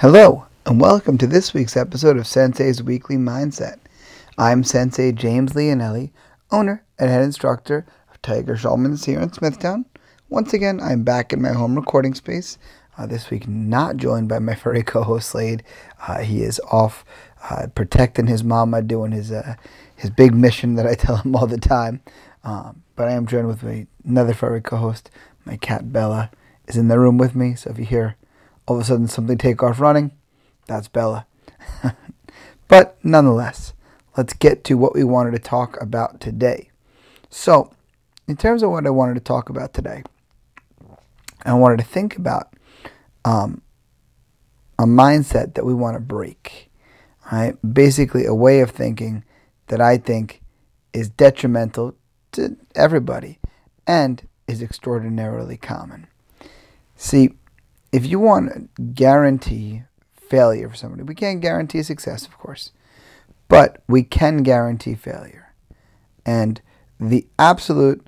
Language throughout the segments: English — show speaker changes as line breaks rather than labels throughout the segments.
Hello, and welcome to this week's episode of Sensei's Weekly Mindset. I'm Sensei James Leonelli, owner and head instructor of Tiger Schulman's here in Smithtown. Once again, I'm back in my home recording space. Uh, this week, not joined by my furry co-host Slade. Uh, he is off uh, protecting his mama, doing his uh, his big mission that I tell him all the time. Um, but I am joined with my, another furry co-host. My cat Bella is in the room with me. So if you hear all of a sudden something take off running, that's Bella. but nonetheless, let's get to what we wanted to talk about today. So, in terms of what I wanted to talk about today, I wanted to think about um, a mindset that we want to break. Right? Basically, a way of thinking that I think is detrimental to everybody and is extraordinarily common. See, if you want to guarantee failure for somebody, we can't guarantee success, of course, but we can guarantee failure. And the absolute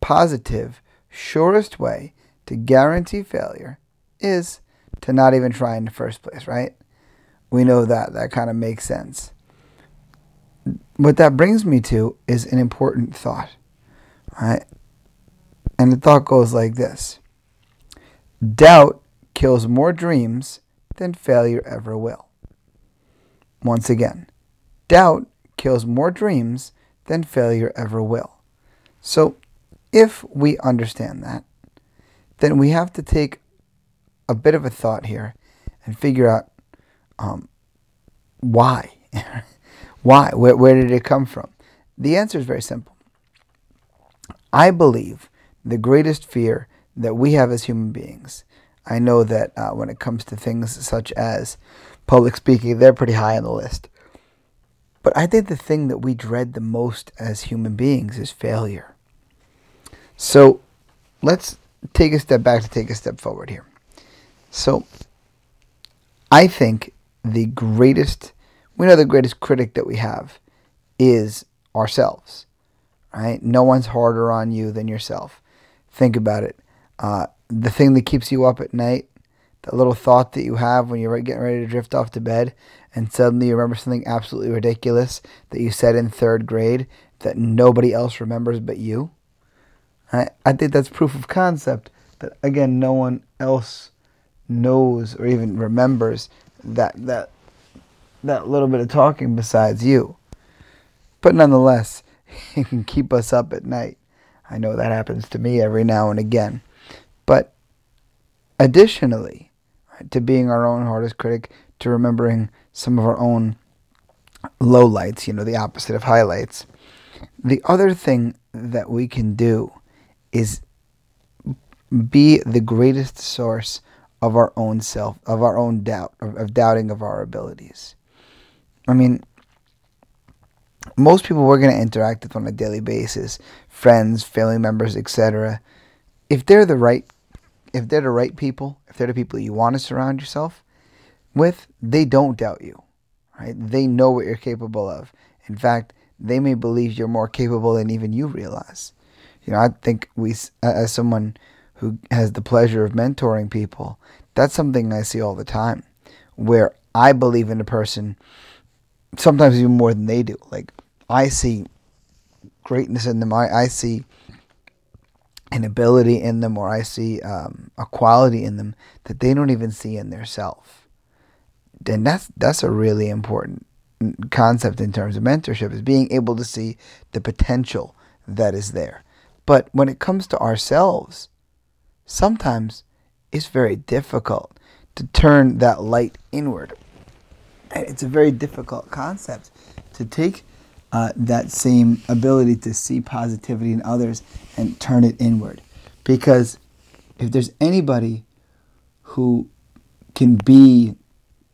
positive, surest way to guarantee failure is to not even try in the first place, right? We know that. That kind of makes sense. What that brings me to is an important thought, right? And the thought goes like this Doubt kills more dreams than failure ever will. Once again, doubt kills more dreams than failure ever will. So, if we understand that, then we have to take a bit of a thought here and figure out um, why. why? Where, where did it come from? The answer is very simple. I believe the greatest fear that we have as human beings I know that uh, when it comes to things such as public speaking, they're pretty high on the list. But I think the thing that we dread the most as human beings is failure. So let's take a step back to take a step forward here. So I think the greatest, we know the greatest critic that we have is ourselves, right? No one's harder on you than yourself. Think about it. Uh, the thing that keeps you up at night, that little thought that you have when you're getting ready to drift off to bed, and suddenly you remember something absolutely ridiculous that you said in third grade that nobody else remembers but you. I, I think that's proof of concept that, again, no one else knows or even remembers that, that, that little bit of talking besides you. But nonetheless, it can keep us up at night. I know that happens to me every now and again. But additionally, right, to being our own hardest critic, to remembering some of our own lowlights, you know, the opposite of highlights. The other thing that we can do is be the greatest source of our own self, of our own doubt, of, of doubting of our abilities. I mean, most people we're going to interact with on a daily basis, friends, family members, etc if they're the right if they're the right people, if they're the people you want to surround yourself with, they don't doubt you. Right? They know what you're capable of. In fact, they may believe you're more capable than even you realize. You know, I think we as someone who has the pleasure of mentoring people, that's something I see all the time where I believe in a person sometimes even more than they do. Like I see greatness in them. I, I see an ability in them or I see um, a quality in them that they don't even see in their self. And that's that's a really important concept in terms of mentorship is being able to see the potential that is there. But when it comes to ourselves, sometimes it's very difficult to turn that light inward. And it's a very difficult concept to take uh, that same ability to see positivity in others and turn it inward. Because if there's anybody who can be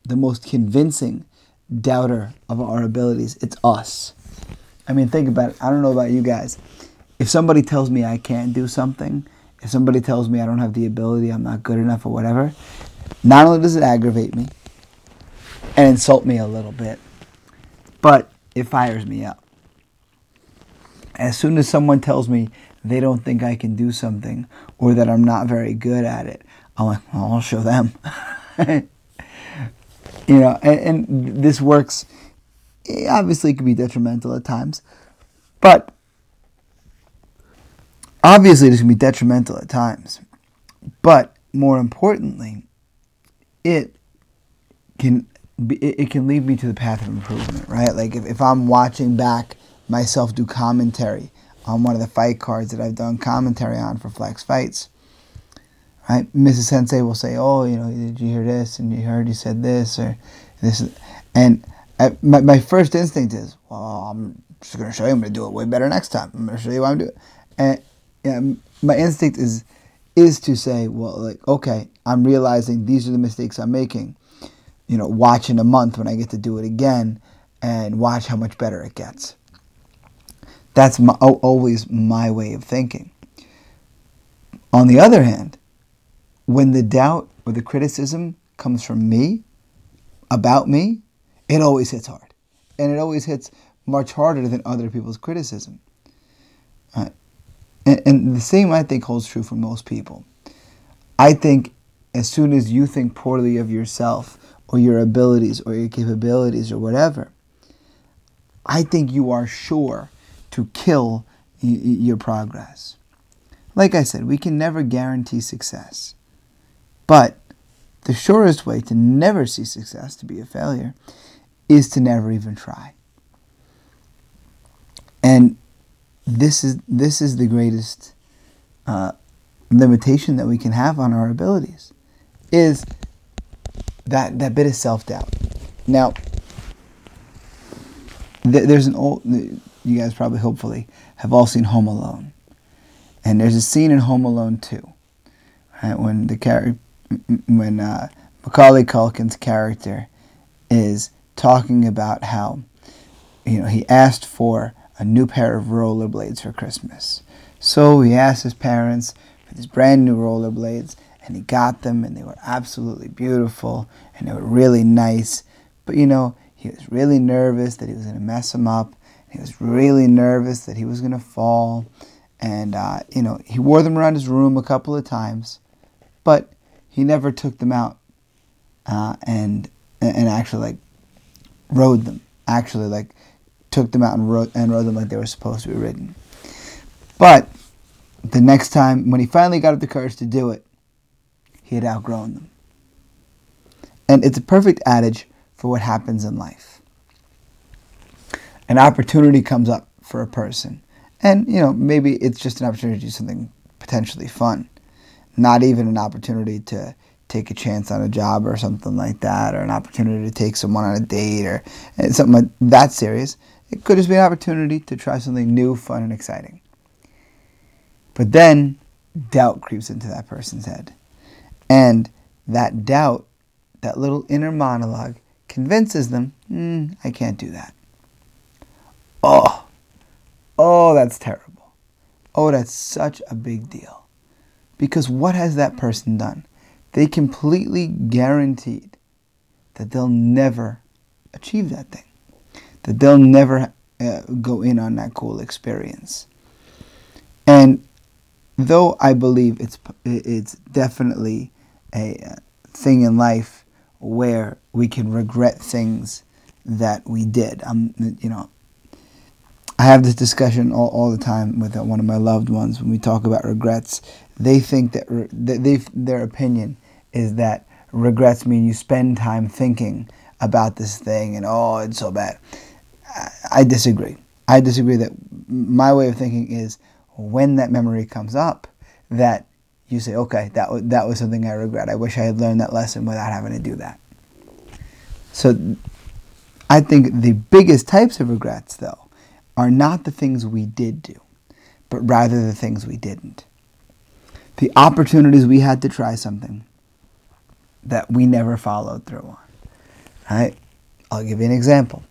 the most convincing doubter of our abilities, it's us. I mean, think about it. I don't know about you guys. If somebody tells me I can't do something, if somebody tells me I don't have the ability, I'm not good enough, or whatever, not only does it aggravate me and insult me a little bit, but it fires me up. As soon as someone tells me they don't think I can do something or that I'm not very good at it, I'm like, well, I'll show them. you know, and, and this works. Eh, obviously, it can be detrimental at times, but obviously, this can be detrimental at times. But more importantly, it can be, it can lead me to the path of improvement, right? Like if, if I'm watching back myself do commentary on one of the fight cards that I've done commentary on for Flex Fights, right? Mrs. Sensei will say, "Oh, you know, did you hear this? And you heard you said this or this," and I, my my first instinct is, "Well, I'm just going to show you. I'm going to do it way better next time. I'm going to show you what I'm doing." it. And yeah, my instinct is is to say, "Well, like, okay, I'm realizing these are the mistakes I'm making." You know, watch in a month when I get to do it again, and watch how much better it gets. That's my, always my way of thinking. On the other hand, when the doubt or the criticism comes from me, about me, it always hits hard. And it always hits much harder than other people's criticism. Uh, and, and the same, I think, holds true for most people. I think as soon as you think poorly of yourself or your abilities or your capabilities or whatever, I think you are sure to kill y- your progress. Like I said, we can never guarantee success. But the surest way to never see success, to be a failure, is to never even try. And this is this is the greatest uh, limitation that we can have on our abilities, is that that bit of self doubt. Now, th- there's an old you guys probably hopefully have all seen Home Alone. And there's a scene in Home Alone 2, right, when the character, when uh, Macaulay Culkin's character is talking about how, you know, he asked for a new pair of rollerblades for Christmas. So he asked his parents for these brand new rollerblades, and he got them, and they were absolutely beautiful, and they were really nice. But you know, he was really nervous that he was going to mess them up, he was really nervous that he was going to fall. And, uh, you know, he wore them around his room a couple of times, but he never took them out uh, and, and actually, like, rode them. Actually, like, took them out and rode, and rode them like they were supposed to be ridden. But the next time, when he finally got up the courage to do it, he had outgrown them. And it's a perfect adage for what happens in life an opportunity comes up for a person. And, you know, maybe it's just an opportunity to do something potentially fun. Not even an opportunity to take a chance on a job or something like that, or an opportunity to take someone on a date or something like that serious. It could just be an opportunity to try something new, fun, and exciting. But then doubt creeps into that person's head. And that doubt, that little inner monologue, convinces them, mm, I can't do that. Oh, oh, that's terrible. Oh, that's such a big deal. Because what has that person done? They completely guaranteed that they'll never achieve that thing, that they'll never uh, go in on that cool experience. And though I believe it's it's definitely a uh, thing in life where we can regret things that we did. I'm, you know, I have this discussion all, all the time with uh, one of my loved ones when we talk about regrets. They think that re- they their opinion is that regrets mean you spend time thinking about this thing and oh it's so bad. I, I disagree. I disagree that my way of thinking is when that memory comes up that you say okay that w- that was something I regret. I wish I had learned that lesson without having to do that. So I think the biggest types of regrets though are not the things we did do, but rather the things we didn't. The opportunities we had to try something that we never followed through on. Right? I'll give you an example.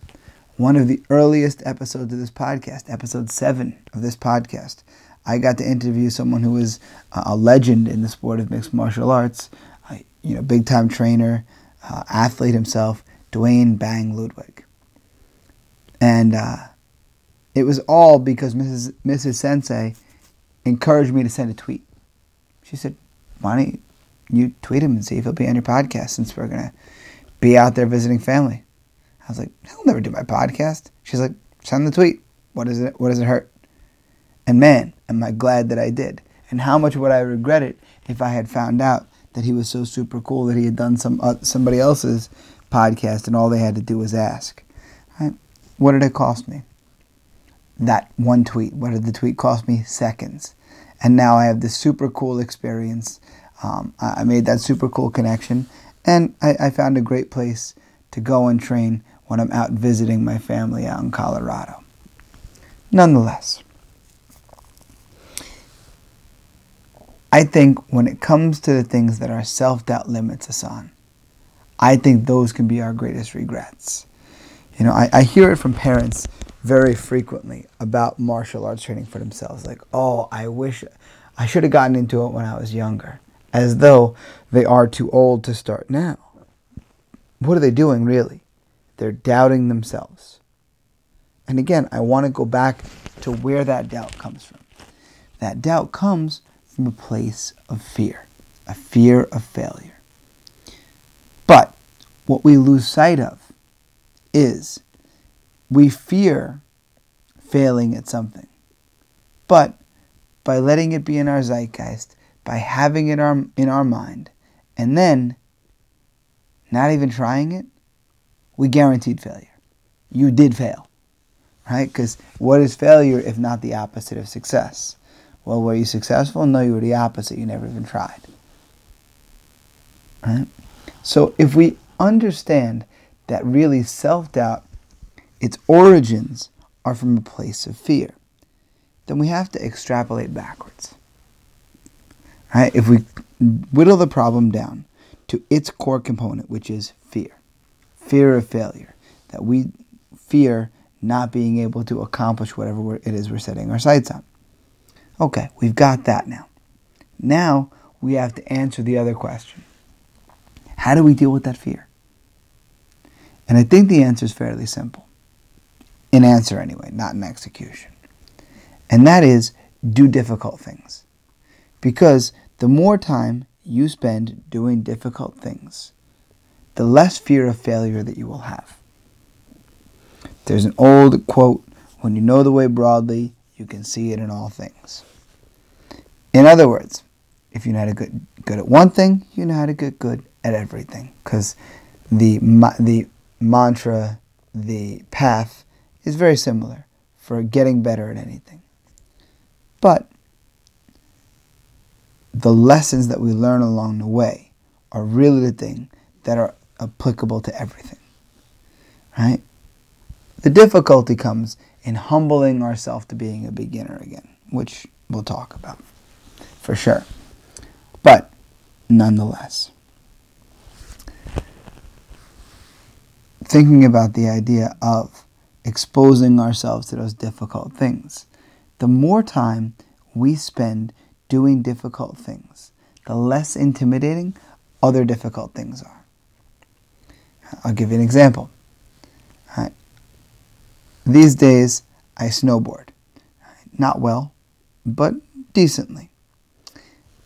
One of the earliest episodes of this podcast, episode seven of this podcast, I got to interview someone who was a legend in the sport of mixed martial arts, you know, big time trainer, uh, athlete himself, Duane Bang Ludwig. And uh, it was all because Mrs. Mrs. Sensei encouraged me to send a tweet. She said, "Why don't you tweet him and see if he'll be on your podcast since we're gonna be out there visiting family. I was like, I'll never do my podcast. She's like, send the tweet. What is it? What does it hurt? And man, am I glad that I did. And how much would I regret it if I had found out that he was so super cool that he had done some uh, somebody else's podcast and all they had to do was ask. Right? What did it cost me? That one tweet. What did the tweet cost me? Seconds. And now I have this super cool experience. Um, I made that super cool connection, and I, I found a great place to go and train when I'm out visiting my family out in Colorado. Nonetheless, I think when it comes to the things that our self doubt limits us on, I think those can be our greatest regrets. You know, I, I hear it from parents very frequently about martial arts training for themselves. Like, oh, I wish I should have gotten into it when I was younger, as though they are too old to start now. What are they doing really? They're doubting themselves. And again, I want to go back to where that doubt comes from. That doubt comes from a place of fear, a fear of failure. But what we lose sight of is we fear failing at something. But by letting it be in our zeitgeist, by having it in our mind, and then not even trying it, we guaranteed failure. You did fail, right? Because what is failure if not the opposite of success? Well, were you successful? No, you were the opposite. You never even tried. Right? So if we understand that really self doubt, its origins are from a place of fear, then we have to extrapolate backwards. Right? If we whittle the problem down to its core component, which is fear fear of failure, that we fear not being able to accomplish whatever it is we're setting our sights on. Okay, we've got that now. Now we have to answer the other question how do we deal with that fear? And I think the answer is fairly simple. In answer, anyway, not in execution. And that is do difficult things. Because the more time you spend doing difficult things, the less fear of failure that you will have. There's an old quote when you know the way broadly, you can see it in all things. In other words, if you know how to get good at one thing, you know how to get good at everything because the the mantra, the path is very similar for getting better at anything. But the lessons that we learn along the way are really the thing that are applicable to everything. Right? The difficulty comes in humbling ourselves to being a beginner again, which we'll talk about for sure. But nonetheless, thinking about the idea of exposing ourselves to those difficult things. The more time we spend doing difficult things, the less intimidating other difficult things are. I'll give you an example. These days, I snowboard. Not well, but decently.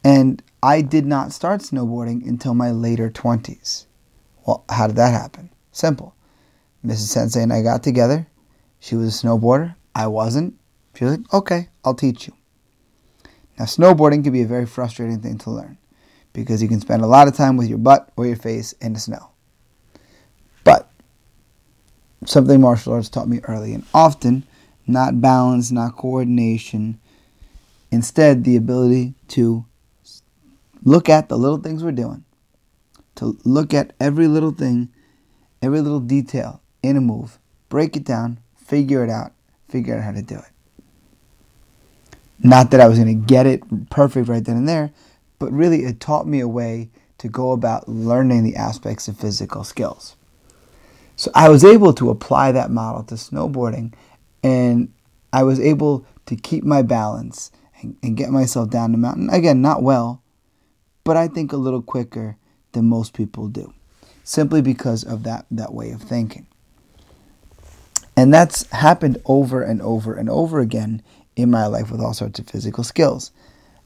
And I did not start snowboarding until my later 20s. Well, how did that happen? Simple. Mrs. Sensei and I got together. She was a snowboarder. I wasn't. She was like, okay, I'll teach you. Now, snowboarding can be a very frustrating thing to learn because you can spend a lot of time with your butt or your face in the snow. Something martial arts taught me early and often not balance, not coordination, instead, the ability to look at the little things we're doing, to look at every little thing every little detail in a move, break it down, figure it out, figure out how to do it. Not that I was going to get it perfect right then and there, but really it taught me a way to go about learning the aspects of physical skills. So I was able to apply that model to snowboarding and I was able to keep my balance and, and get myself down the mountain. Again, not well, but I think a little quicker than most people do simply because of that, that way of thinking. And that's happened over and over and over again in my life with all sorts of physical skills.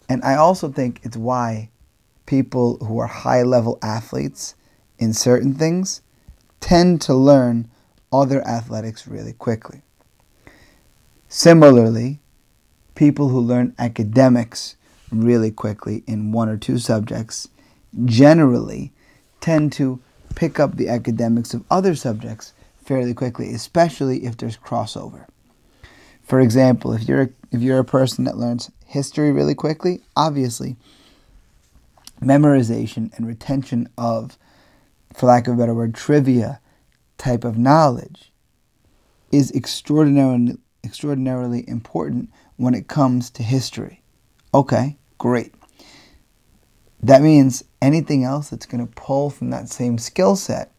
And I also think it's why people who are high level athletes in certain things tend to learn other athletics really quickly. Similarly, people who learn academics really quickly in one or two subjects generally tend to pick up the academics of other subjects fairly quickly, especially if there's crossover. For example, if you're if you're a person that learns history really quickly, obviously memorization and retention of for lack of a better word trivia type of knowledge is extraordinarily extraordinarily important when it comes to history. Okay, great. That means anything else that's going to pull from that same skill set,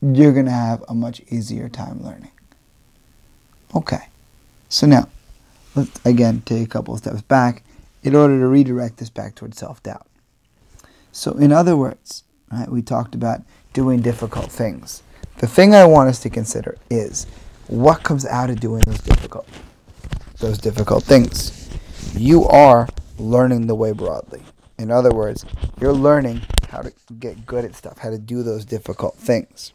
you're going to have a much easier time learning. Okay, so now let's again take a couple of steps back in order to redirect this back towards self doubt. So, in other words, right, we talked about doing difficult things. The thing I want us to consider is what comes out of doing those difficult those difficult things. You are learning the way broadly. In other words, you're learning how to get good at stuff, how to do those difficult things.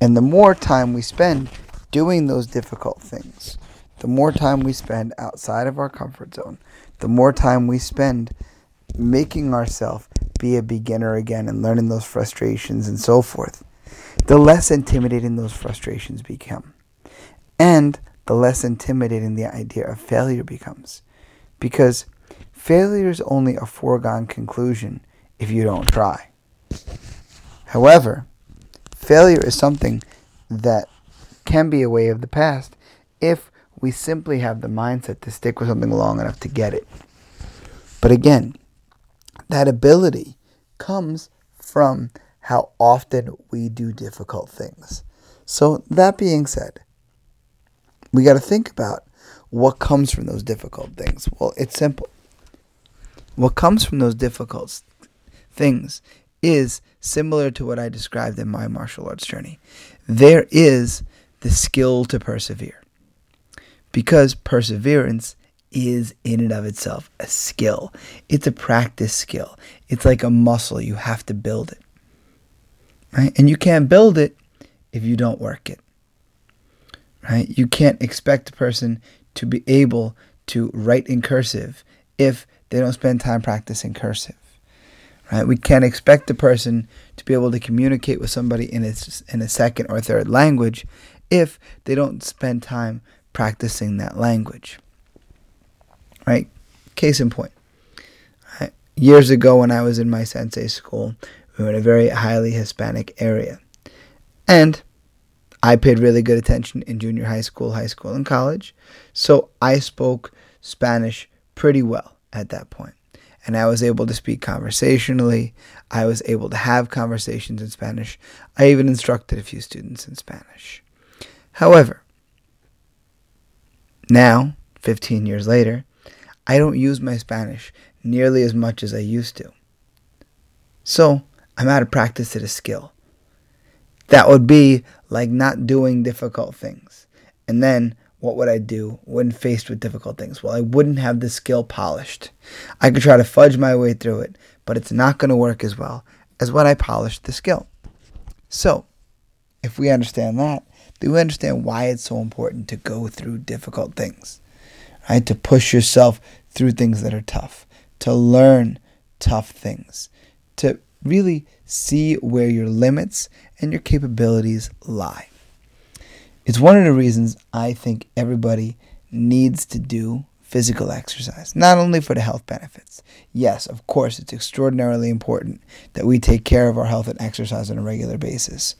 And the more time we spend doing those difficult things, the more time we spend outside of our comfort zone, the more time we spend making ourselves be a beginner again and learning those frustrations and so forth, the less intimidating those frustrations become. And the less intimidating the idea of failure becomes. Because failure is only a foregone conclusion if you don't try. However, failure is something that can be a way of the past if we simply have the mindset to stick with something long enough to get it. But again, that ability comes from how often we do difficult things. So, that being said, we got to think about what comes from those difficult things. Well, it's simple. What comes from those difficult things is similar to what I described in my martial arts journey. There is the skill to persevere. Because perseverance is in and of itself a skill. It's a practice skill. It's like a muscle. You have to build it. Right? And you can't build it if you don't work it right? You can't expect a person to be able to write in cursive if they don't spend time practicing cursive. Right? We can't expect a person to be able to communicate with somebody in a, in a second or third language if they don't spend time practicing that language. Right? Case in point. Years ago, when I was in my sensei school, we were in a very highly Hispanic area. And I paid really good attention in junior high school, high school, and college. So I spoke Spanish pretty well at that point. And I was able to speak conversationally. I was able to have conversations in Spanish. I even instructed a few students in Spanish. However, now, 15 years later, I don't use my Spanish nearly as much as I used to. So I'm out of practice at a skill. That would be like not doing difficult things. And then what would I do when faced with difficult things? Well, I wouldn't have the skill polished. I could try to fudge my way through it, but it's not going to work as well as when I polished the skill. So, if we understand that, then we understand why it's so important to go through difficult things, right? To push yourself through things that are tough, to learn tough things, to really see where your limits and your capabilities lie. It's one of the reasons I think everybody needs to do physical exercise, not only for the health benefits. Yes, of course, it's extraordinarily important that we take care of our health and exercise on a regular basis.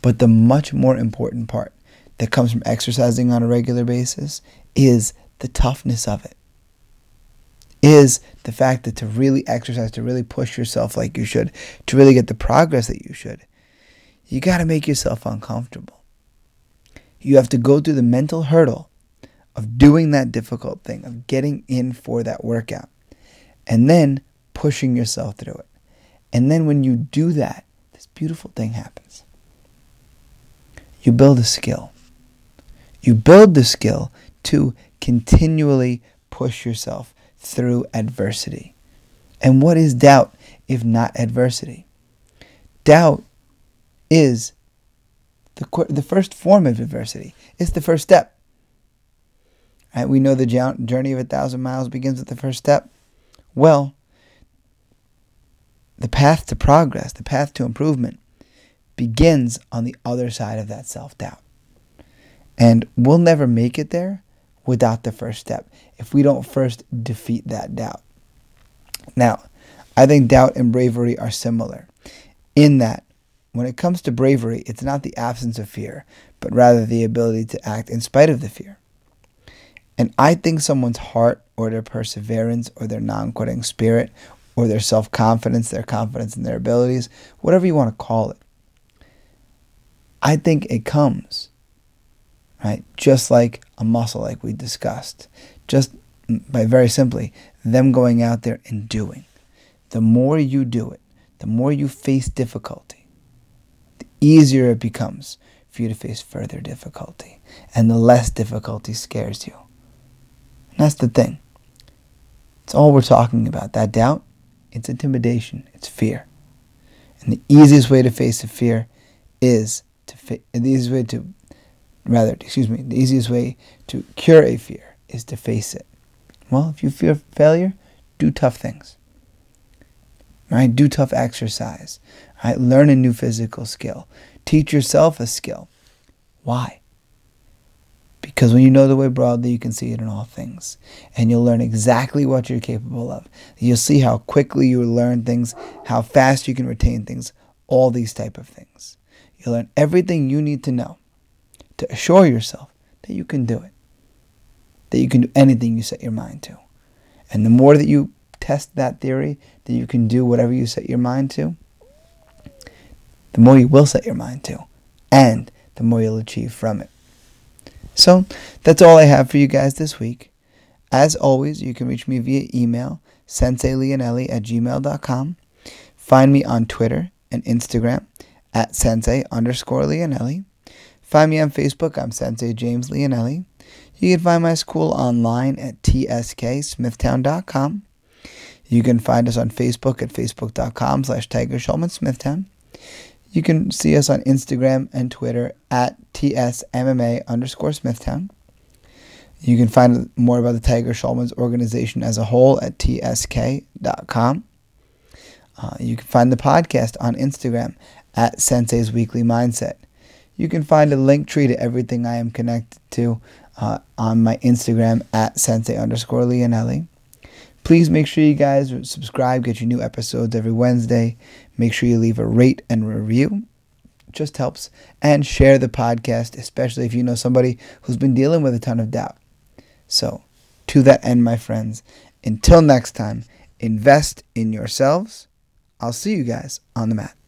But the much more important part that comes from exercising on a regular basis is the toughness of it is the fact that to really exercise, to really push yourself like you should, to really get the progress that you should, you got to make yourself uncomfortable. You have to go through the mental hurdle of doing that difficult thing, of getting in for that workout, and then pushing yourself through it. And then when you do that, this beautiful thing happens. You build a skill. You build the skill to continually push yourself through adversity. And what is doubt if not adversity? Doubt is the, the first form of adversity. It's the first step. Right? We know the journey of a thousand miles begins with the first step. Well, the path to progress, the path to improvement, begins on the other side of that self doubt. And we'll never make it there without the first step if we don't first defeat that doubt. Now, I think doubt and bravery are similar in that when it comes to bravery, it's not the absence of fear, but rather the ability to act in spite of the fear. And I think someone's heart or their perseverance or their non quitting spirit or their self confidence, their confidence in their abilities, whatever you want to call it, I think it comes, right? Just like a muscle, like we discussed, just by very simply them going out there and doing. The more you do it, the more you face difficulty, the easier it becomes for you to face further difficulty, and the less difficulty scares you. And that's the thing. It's all we're talking about. That doubt, it's intimidation, it's fear. And the easiest way to face a fear is to fa- the easiest way to rather, excuse me, the easiest way to cure a fear is to face it. Well, if you fear failure, do tough things. Right? Do tough exercise. Right? Learn a new physical skill. Teach yourself a skill. Why? Because when you know the way broadly, you can see it in all things. And you'll learn exactly what you're capable of. You'll see how quickly you learn things, how fast you can retain things, all these type of things. You'll learn everything you need to know to assure yourself that you can do it. That you can do anything you set your mind to. And the more that you test that theory, that you can do whatever you set your mind to, the more you will set your mind to. And the more you'll achieve from it. So that's all I have for you guys this week. As always, you can reach me via email, senseileonelli at gmail.com. Find me on Twitter and Instagram at sensei underscore Leonelli. Find me on Facebook, I'm Sensei James Leonelli. You can find my school online at tsksmithtown.com. You can find us on Facebook at facebook.com slash Tiger Schulman Smithtown. You can see us on Instagram and Twitter at tsmma underscore Smithtown. You can find more about the Tiger Schulman's organization as a whole at tsk.com. Uh, you can find the podcast on Instagram at Sensei's Weekly Mindset. You can find a link tree to everything I am connected to uh, on my Instagram at Sensei underscore Leonelli. Please make sure you guys subscribe, get your new episodes every Wednesday. Make sure you leave a rate and review. Just helps. And share the podcast, especially if you know somebody who's been dealing with a ton of doubt. So, to that end, my friends, until next time, invest in yourselves. I'll see you guys on the mat.